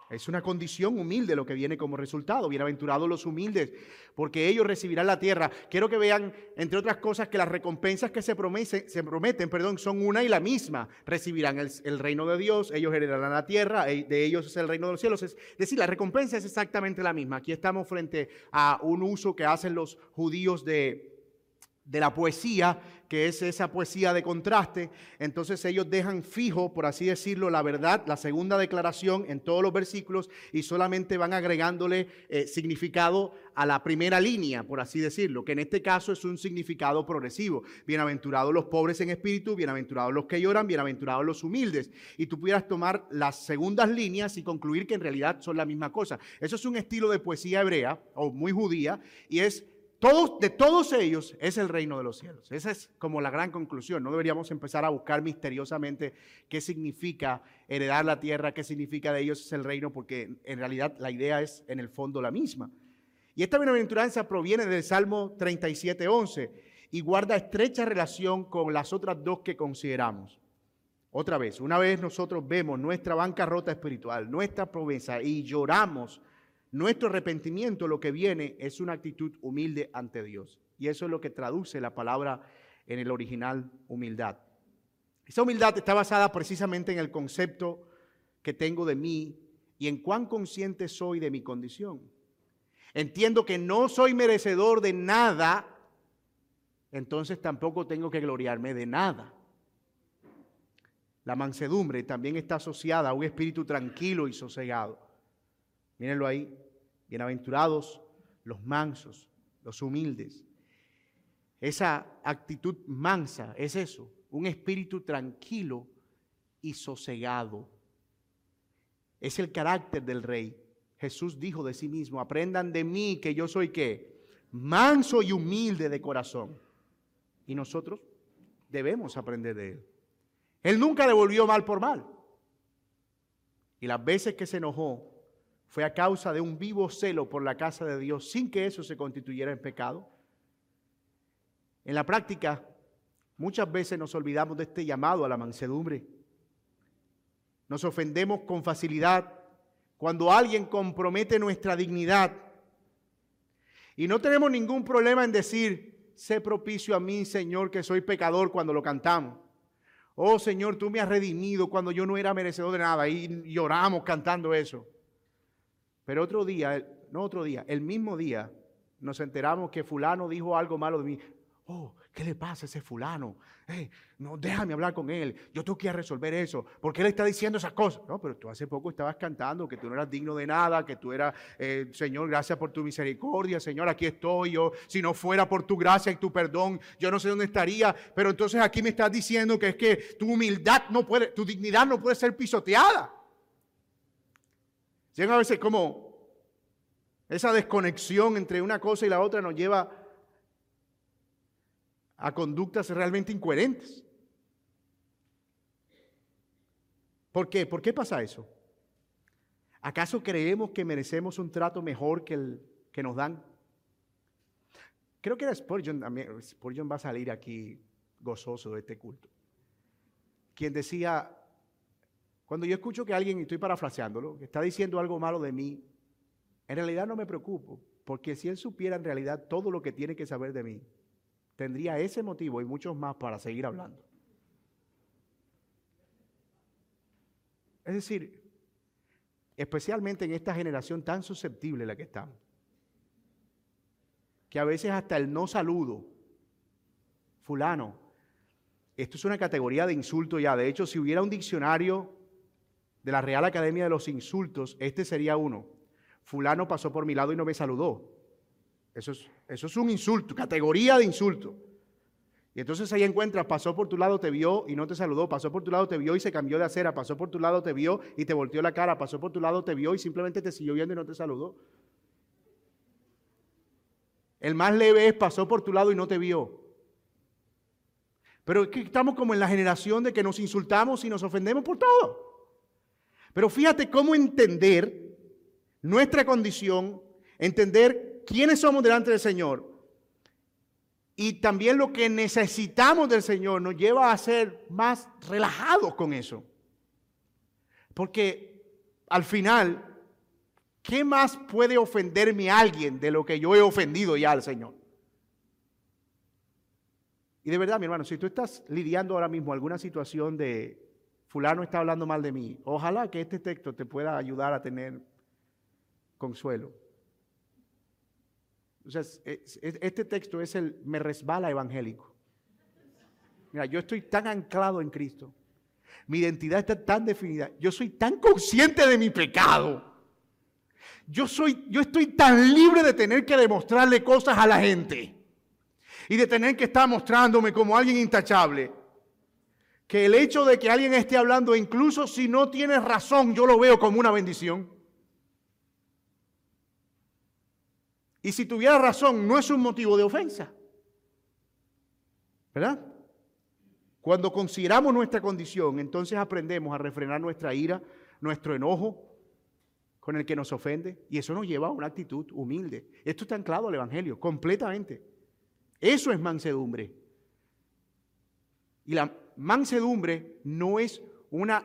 S1: Es una condición humilde lo que viene como resultado. Bienaventurados los humildes, porque ellos recibirán la tierra. Quiero que vean, entre otras cosas, que las recompensas que se, prometen, se prometen perdón, son una y la misma. Recibirán el, reino de Dios, ellos heredarán la tierra, e, de ellos es el reino de los cielos. Es decir, la recompensa es exactamente la misma. Aquí estamos frente a un uso que hacen los judíos de, de la poesía, que es esa poesía de contraste, entonces ellos dejan fijo, por así decirlo, la verdad, la segunda declaración en todos los versículos y solamente van agregándole eh, significado a la primera línea, por así decirlo, que en este caso es un significado progresivo. Bienaventurados los pobres en espíritu, bienaventurados los que lloran, bienaventurados los humildes. Y tú pudieras tomar las segundas líneas y concluir que en realidad son la misma cosa. Eso es un estilo de poesía hebrea o muy judía y es de todos ellos es el reino de los cielos. Esa es como la gran conclusión. No deberíamos empezar a buscar misteriosamente qué significa heredar la tierra, qué significa de ellos es el reino, porque en realidad la idea es en el fondo la misma. Y esta bienaventuranza proviene del Salmo 37, 11 y guarda estrecha relación con las otras dos que consideramos. Otra vez, una vez nosotros vemos nuestra bancarrota espiritual, nuestra promesa y lloramos nuestro arrepentimiento lo que viene es una actitud humilde ante Dios. Y eso es lo que traduce la palabra en el original humildad. Esa humildad está basada precisamente en el concepto que tengo de mí y en cuán consciente soy de mi condición. Entiendo que no soy merecedor de nada, entonces tampoco tengo que gloriarme de nada. La mansedumbre también está asociada a un espíritu tranquilo y sosegado. Mírenlo ahí. Bienaventurados los mansos, los humildes. Esa actitud mansa es eso, un espíritu tranquilo y sosegado. Es el carácter del rey. Jesús dijo de sí mismo, aprendan de mí que yo soy qué? Manso y humilde de corazón. Y nosotros debemos aprender de él. Él nunca devolvió mal por mal. Y las veces que se enojó, fue a causa de un vivo celo por la casa de Dios sin que eso se constituyera en pecado. En la práctica, muchas veces nos olvidamos de este llamado a la mansedumbre. Nos ofendemos con facilidad cuando alguien compromete nuestra dignidad. Y no tenemos ningún problema en decir, sé propicio a mí, Señor, que soy pecador cuando lo cantamos. Oh Señor, tú me has redimido cuando yo no era merecedor de nada. Y lloramos cantando eso. Pero otro día, no otro día, el mismo día, nos enteramos que fulano dijo algo malo de mí. Oh, ¿qué le pasa a ese fulano? no, déjame hablar con él. Yo tengo que resolver eso. ¿Por qué le está diciendo esas cosas? No, pero tú hace poco estabas cantando que tú no eras digno de nada, que tú eras, eh, Señor, gracias por tu misericordia, Señor, aquí estoy yo. Si no fuera por tu gracia y tu perdón, yo no sé dónde estaría. Pero entonces aquí me estás diciendo que es que tu humildad no puede, tu dignidad no puede ser pisoteada. Llega a veces como esa desconexión entre una cosa y la otra nos lleva a conductas realmente incoherentes. ¿Por qué? ¿Por qué pasa eso? ¿Acaso creemos que merecemos un trato mejor que el que nos dan? Creo que era Spurgeon también. Spurgeon va a salir aquí gozoso de este culto. Quien decía, cuando yo escucho que alguien, estoy parafraseándolo, que está diciendo algo malo de mí, en realidad no me preocupo, porque si él supiera en realidad todo lo que tiene que saber de mí, tendría ese motivo y muchos más para seguir hablando. Es decir, especialmente en esta generación tan susceptible la que estamos, que a veces hasta el no saludo, fulano, esto es una categoría de insulto ya. De hecho, si hubiera un diccionario de la Real Academia de los Insultos, este sería uno. Fulano pasó por mi lado y no me saludó. Eso es, eso es un insulto, categoría de insulto. Y entonces ahí encuentras, pasó por tu lado, te vio y no te saludó, pasó por tu lado, te vio y se cambió de acera, pasó por tu lado, te vio y te volteó la cara, pasó por tu lado, te vio y simplemente te siguió viendo y no te saludó. El más leve es pasó por tu lado y no te vio. Pero es que estamos como en la generación de que nos insultamos y nos ofendemos por todo. Pero fíjate cómo entender nuestra condición, entender quiénes somos delante del Señor y también lo que necesitamos del Señor nos lleva a ser más relajados con eso. Porque al final, ¿qué más puede ofenderme a alguien de lo que yo he ofendido ya al Señor? Y de verdad, mi hermano, si tú estás lidiando ahora mismo alguna situación de fulano está hablando mal de mí, ojalá que este texto te pueda ayudar a tener consuelo. O sea, este texto es el me resbala evangélico. Mira, yo estoy tan anclado en Cristo. Mi identidad está tan definida. Yo soy tan consciente de mi pecado. Yo, soy, yo estoy tan libre de tener que demostrarle cosas a la gente y de tener que estar mostrándome como alguien intachable, que el hecho de que alguien esté hablando, incluso si no tiene razón, yo lo veo como una bendición. Y si tuviera razón, no es un motivo de ofensa. ¿Verdad? Cuando consideramos nuestra condición, entonces aprendemos a refrenar nuestra ira, nuestro enojo con el que nos ofende, y eso nos lleva a una actitud humilde. Esto está anclado al Evangelio, completamente. Eso es mansedumbre. Y la mansedumbre no es una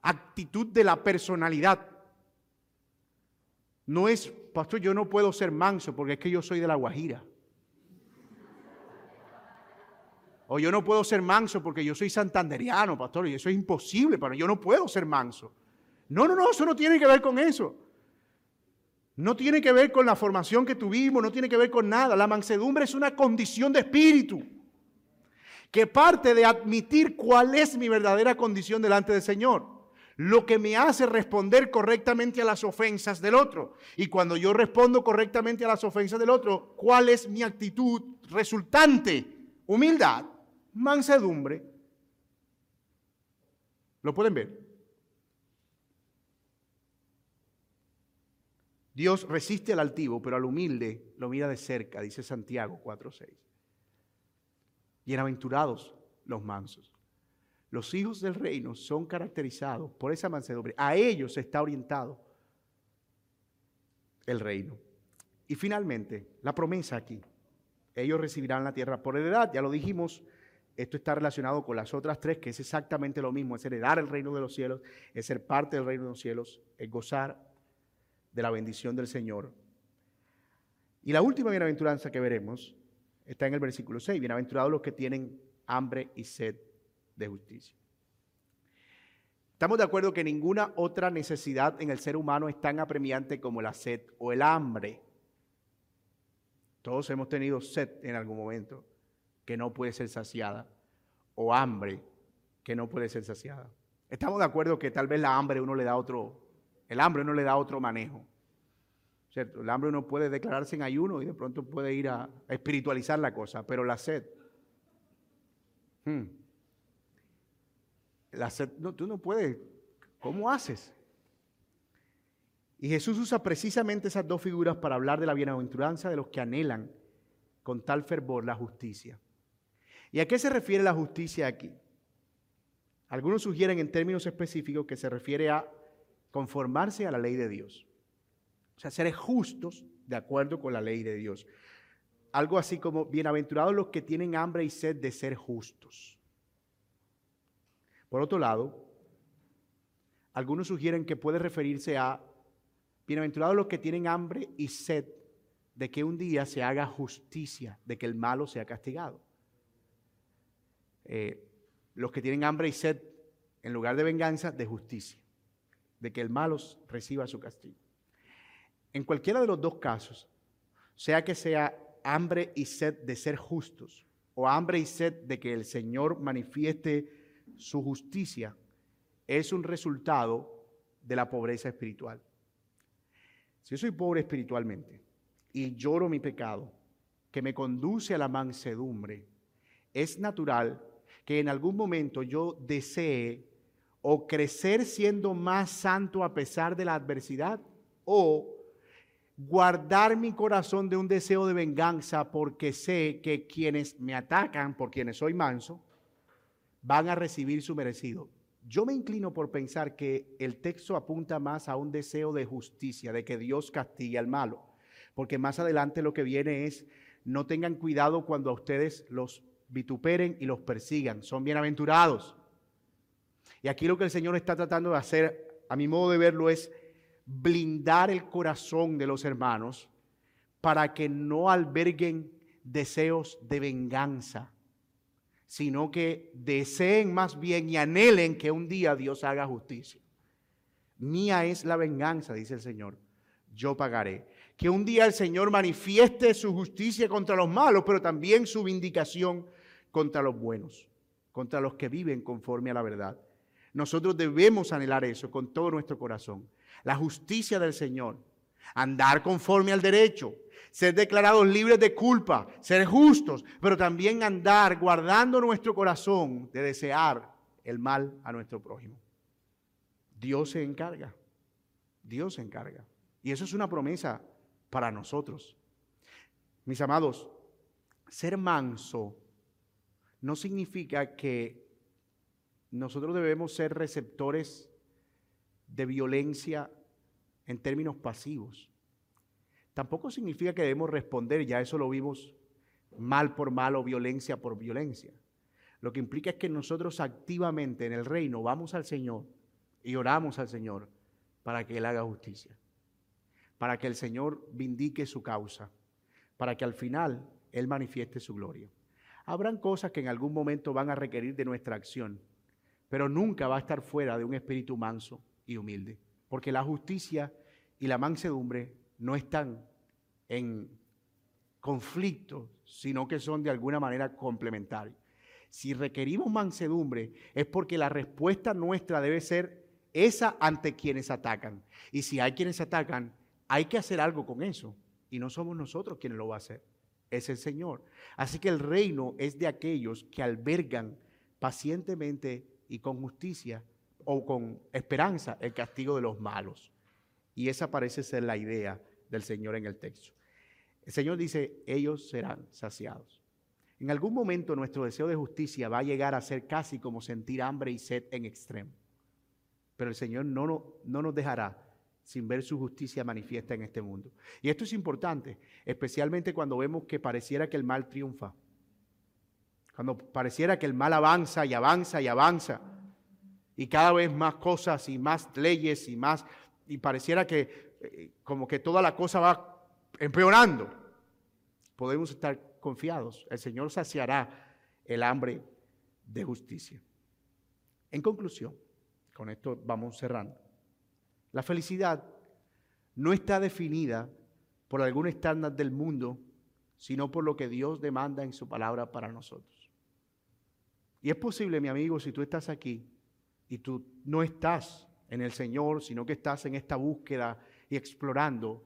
S1: actitud de la personalidad. No es, pastor, yo no puedo ser manso porque es que yo soy de la Guajira. O yo no puedo ser manso porque yo soy santanderiano, pastor, y eso es imposible, pero yo no puedo ser manso. No, no, no, eso no tiene que ver con eso. No tiene que ver con la formación que tuvimos, no tiene que ver con nada. La mansedumbre es una condición de espíritu que parte de admitir cuál es mi verdadera condición delante del Señor. Lo que me hace responder correctamente a las ofensas del otro. Y cuando yo respondo correctamente a las ofensas del otro, ¿cuál es mi actitud resultante? Humildad, mansedumbre. ¿Lo pueden ver? Dios resiste al altivo, pero al humilde lo mira de cerca, dice Santiago 4:6. Bienaventurados los mansos. Los hijos del reino son caracterizados por esa mansedumbre. A ellos está orientado el reino. Y finalmente, la promesa aquí. Ellos recibirán la tierra por heredad, ya lo dijimos. Esto está relacionado con las otras tres, que es exactamente lo mismo, es heredar el reino de los cielos, es ser parte del reino de los cielos, es gozar de la bendición del Señor. Y la última bienaventuranza que veremos está en el versículo 6. Bienaventurados los que tienen hambre y sed de justicia. Estamos de acuerdo que ninguna otra necesidad en el ser humano es tan apremiante como la sed o el hambre. Todos hemos tenido sed en algún momento que no puede ser saciada o hambre que no puede ser saciada. Estamos de acuerdo que tal vez la hambre uno le da otro, el hambre no le da otro manejo. El hambre uno puede declararse en ayuno y de pronto puede ir a, espiritualizar la cosa, pero la sed. Hmm. La sed, no, tú no puedes. ¿Cómo haces? Y Jesús usa precisamente esas dos figuras para hablar de la bienaventuranza de los que anhelan con tal fervor la justicia. ¿Y a qué se refiere la justicia aquí? Algunos sugieren en términos específicos que se refiere a conformarse a la ley de Dios. Sea, ser justos de acuerdo con la ley de Dios. Algo así como, bienaventurados los que tienen hambre y sed de ser justos. Por otro lado, algunos sugieren que puede referirse a, bienaventurados los que tienen hambre y sed de que un día se haga justicia, de que el malo sea castigado. Eh, los que tienen hambre y sed, en lugar de venganza, de justicia de que el malo reciba su castigo. En cualquiera de los dos casos, sea que sea hambre y sed de ser justos o hambre y sed de que el Señor manifieste su justicia, es un resultado de la pobreza espiritual. Si yo soy pobre espiritualmente y lloro mi pecado, que me conduce a la mansedumbre, es natural que en algún momento yo desee o crecer siendo más santo a pesar de la adversidad, o guardar mi corazón de un deseo de venganza porque sé que quienes me atacan, por quienes soy manso, van a recibir su merecido. Yo me inclino por pensar que el texto apunta más a un deseo de justicia, de que Dios castigue al malo, porque más adelante lo que viene es, no tengan cuidado cuando a ustedes los vituperen y los persigan, son bienaventurados. Y aquí lo que el Señor está tratando de hacer, a mi modo de verlo, es blindar el corazón de los hermanos para que no alberguen deseos de venganza, sino que deseen más bien y anhelen que un día Dios haga justicia. Mía es la venganza, dice el Señor, yo pagaré. Que un día el Señor manifieste su justicia contra los malos, pero también su vindicación contra los buenos, contra los que viven conforme a la verdad. Nosotros debemos anhelar eso con todo nuestro corazón la justicia del Señor, andar conforme al derecho, ser declarados libres de culpa, ser justos, pero también andar guardando nuestro corazón de desear el mal a nuestro prójimo. Dios se encarga, Dios se encarga. Y eso es una promesa para nosotros. Mis amados, ser manso no significa que nosotros debemos ser receptores de violencia en términos pasivos. Tampoco significa que debemos responder, ya eso lo vimos, mal por mal o violencia por violencia. Lo que implica es que nosotros activamente en el reino vamos al Señor y oramos al Señor para que Él haga justicia, para que el Señor vindique su causa, para que al final Él manifieste su gloria. Habrán cosas que en algún momento van a requerir de nuestra acción, pero nunca va a estar fuera de un espíritu manso y humilde. Porque la justicia y la mansedumbre no están en conflicto, sino que son de alguna manera complementarios. Si requerimos mansedumbre es porque la respuesta nuestra debe ser esa ante quienes atacan. Y si hay quienes atacan, hay que hacer algo con eso. Y no somos nosotros quienes lo va a hacer, es el Señor. Así que el reino es de aquellos que albergan pacientemente y con justicia o con esperanza el castigo de los malos. Y esa parece ser la idea del Señor en el texto. El Señor dice, ellos serán saciados. En algún momento nuestro deseo de justicia va a llegar a ser casi como sentir hambre y sed en extremo. Pero el Señor no, no, no nos dejará sin ver su justicia manifiesta en este mundo. Y esto es importante, especialmente cuando vemos que pareciera que el mal triunfa. Cuando pareciera que el mal avanza y avanza y avanza y cada vez más cosas y más leyes y más, y pareciera que eh, como que toda la cosa va empeorando, podemos estar confiados. El Señor saciará el hambre de justicia. En conclusión, con esto vamos cerrando. La felicidad no está definida por algún estándar del mundo, sino por lo que Dios demanda en su palabra para nosotros. Y es posible, mi amigo, si tú estás aquí, y tú no estás en el Señor, sino que estás en esta búsqueda y explorando,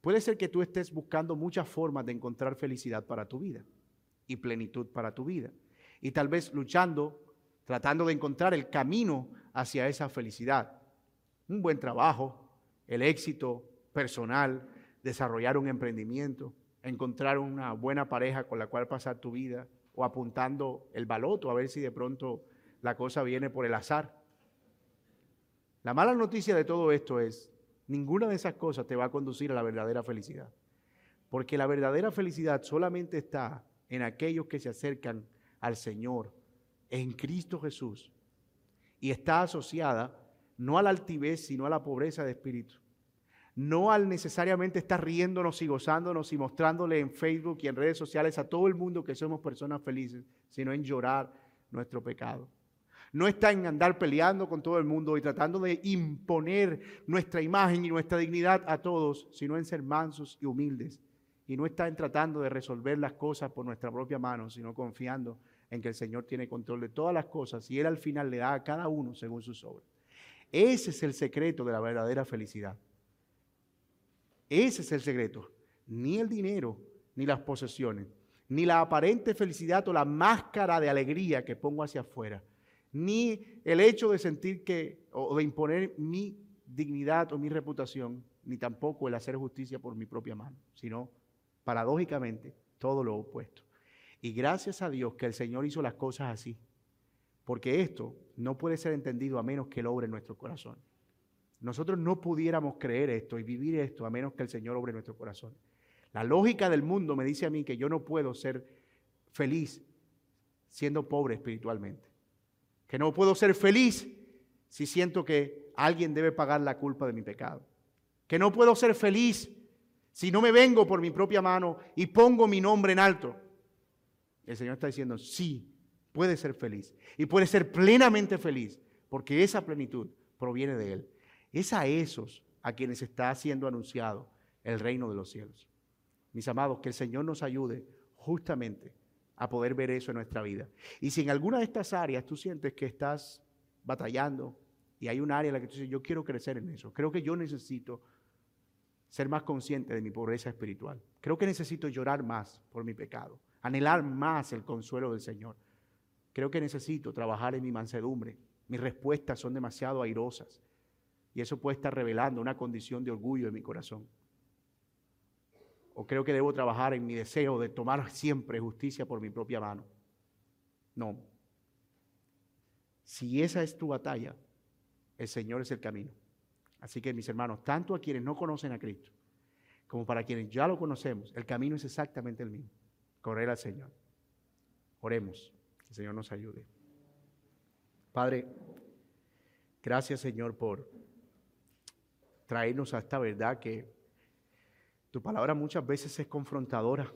S1: puede ser que tú estés buscando muchas formas de encontrar felicidad para tu vida y plenitud para tu vida. Y tal vez luchando, tratando de encontrar el camino hacia esa felicidad. Un buen trabajo, el éxito personal, desarrollar un emprendimiento, encontrar una buena pareja con la cual pasar tu vida o apuntando el baloto a ver si de pronto la cosa viene por el azar. La mala noticia de todo esto es, ninguna de esas cosas te va a conducir a la verdadera felicidad. Porque la verdadera felicidad solamente está en aquellos que se acercan al Señor, en Cristo Jesús. Y está asociada no a la altivez, sino a la pobreza de espíritu. No al necesariamente estar riéndonos y gozándonos y mostrándole en Facebook y en redes sociales a todo el mundo que somos personas felices, sino en llorar nuestro pecado. No está en andar peleando con todo el mundo y tratando de imponer nuestra imagen y nuestra dignidad a todos, sino en ser mansos y humildes. Y no está en tratando de resolver las cosas por nuestra propia mano, sino confiando en que el Señor tiene control de todas las cosas y Él al final le da a cada uno según sus obras. Ese es el secreto de la verdadera felicidad. Ese es el secreto. Ni el dinero, ni las posesiones, ni la aparente felicidad o la máscara de alegría que pongo hacia afuera ni el hecho de sentir que, o de imponer mi dignidad o mi reputación, ni tampoco el hacer justicia por mi propia mano, sino paradójicamente todo lo opuesto. Y gracias a Dios que el Señor hizo las cosas así, porque esto no puede ser entendido a menos que Él obre nuestro corazón. Nosotros no pudiéramos creer esto y vivir esto a menos que el Señor obre nuestro corazón. La lógica del mundo me dice a mí que yo no puedo ser feliz siendo pobre espiritualmente. Que no puedo ser feliz si siento que alguien debe pagar la culpa de mi pecado. Que no puedo ser feliz si no me vengo por mi propia mano y pongo mi nombre en alto. El Señor está diciendo, sí, puede ser feliz. Y puede ser plenamente feliz, porque esa plenitud proviene de Él. Es a esos a quienes está siendo anunciado el reino de los cielos. Mis amados, que el Señor nos ayude justamente a poder ver eso en nuestra vida. Y si en alguna de estas áreas tú sientes que estás batallando y hay un área en la que tú dices, yo quiero crecer en eso, creo que yo necesito ser más consciente de mi pobreza espiritual, creo que necesito llorar más por mi pecado, anhelar más el consuelo del Señor, creo que necesito trabajar en mi mansedumbre, mis respuestas son demasiado airosas, y eso puede estar revelando una condición de orgullo en mi corazón. O creo que debo trabajar en mi deseo de tomar siempre justicia por mi propia mano. No. Si esa es tu batalla, el Señor es el camino. Así que mis hermanos, tanto a quienes no conocen a Cristo como para quienes ya lo conocemos, el camino es exactamente el mismo. Correr al Señor. Oremos, que el Señor nos ayude. Padre, gracias Señor por traernos a esta verdad que tu palabra muchas veces es confrontadora.